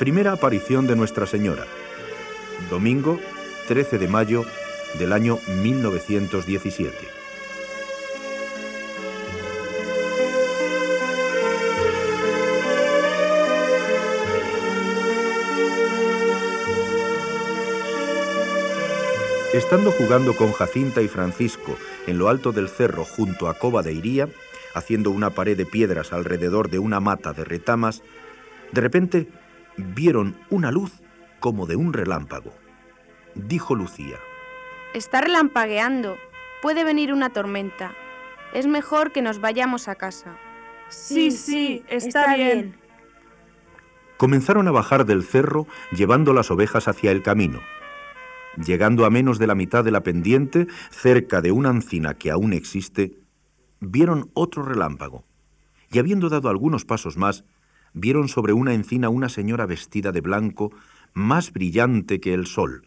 Primera aparición de Nuestra Señora. Domingo 13 de mayo del año 1917. Estando jugando con Jacinta y Francisco en lo alto del cerro junto a Cova de Iría, haciendo una pared de piedras alrededor de una mata de retamas, de repente vieron una luz como de un relámpago. Dijo Lucía. Está relampagueando. Puede venir una tormenta. Es mejor que nos vayamos a casa. Sí, sí, está, bien. Comenzaron a bajar del cerro llevando las ovejas hacia el camino. Llegando a menos de la mitad de la pendiente, cerca de una encina que aún existe, vieron otro relámpago. Y habiendo dado algunos pasos más, vieron sobre una encina una señora vestida de blanco, más brillante que el sol,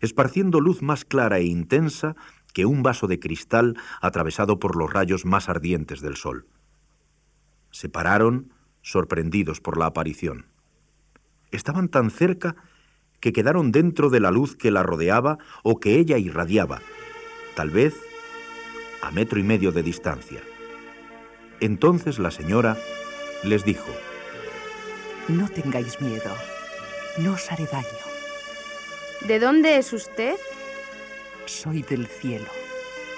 esparciendo luz más clara e intensa que un vaso de cristal atravesado por los rayos más ardientes del sol. Se pararon, sorprendidos por la aparición. Estaban tan cerca que quedaron dentro de la luz que la rodeaba o que ella irradiaba, tal vez a metro y medio de distancia. Entonces la señora les dijo, No tengáis miedo, no os haré daño. ¿De dónde es usted? Soy del cielo.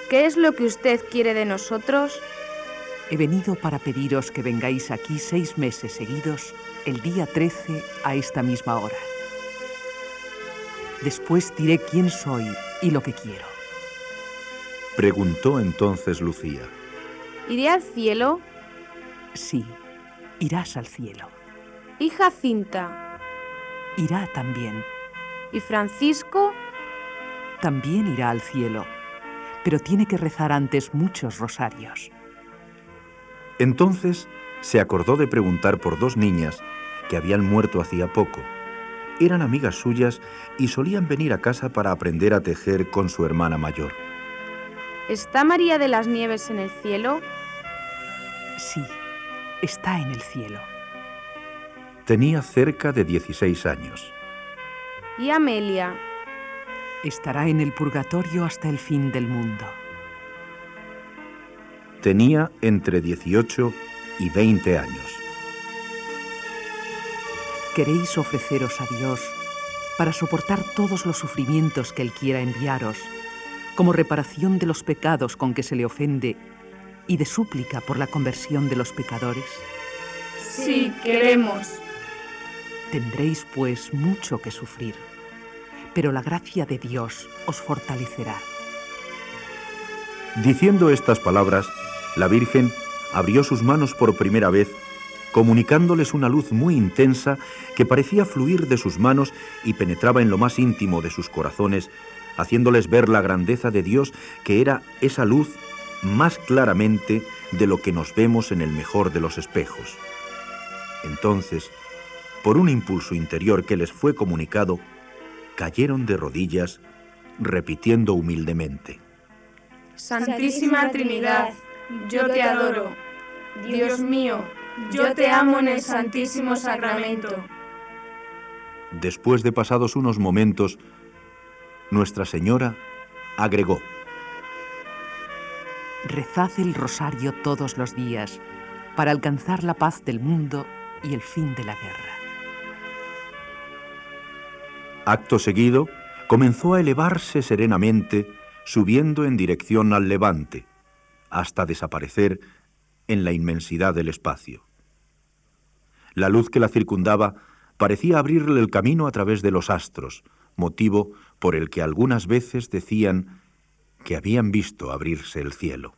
¿Qué es lo que usted quiere de nosotros? He venido para pediros que vengáis aquí seis meses seguidos, el día 13, a esta misma hora. Después diré quién soy y lo que quiero. Preguntó entonces Lucía. ¿Iré al cielo? Sí, irás al cielo. ¿Y Jacinta? Irá también. ¿Y Francisco? También irá al cielo, pero tiene que rezar antes muchos rosarios. Entonces se acordó de preguntar por dos niñas que habían muerto hacía poco. Eran amigas suyas y solían venir a casa para aprender a tejer con su hermana mayor. ¿Está María de las Nieves en el cielo? Sí, está en el cielo. Tenía cerca de 16 años. ¿Y Amelia? Estará en el purgatorio hasta el fin del mundo. Tenía entre 18 y 20 años. Queréis ofreceros a Dios para soportar todos los sufrimientos que Él quiera enviaros, como reparación de los pecados con que se le ofende y de súplica por la conversión de los pecadores. Sí, queremos. Tendréis pues mucho que sufrir, pero la gracia de Dios os fortalecerá. Diciendo estas palabras, la Virgen abrió sus manos por primera vez, comunicándoles una luz muy intensa que parecía fluir de sus manos y penetraba en lo más íntimo de sus corazones, haciéndoles ver la grandeza de Dios que era esa luz más claramente de lo que nos vemos en el mejor de los espejos. Entonces, por un impulso interior que les fue comunicado, cayeron de rodillas, repitiendo humildemente. Santísima Trinidad, yo te adoro. Dios mío, yo te amo en el Santísimo Sacramento. Después de pasados unos momentos, Nuestra Señora agregó, Rezad el rosario todos los días para alcanzar la paz del mundo y el fin de la guerra. Acto seguido, comenzó a elevarse serenamente, subiendo en dirección al levante, hasta desaparecer en la inmensidad del espacio. La luz que la circundaba parecía abrirle el camino a través de los astros, motivo por el que algunas veces decían que habían visto abrirse el cielo.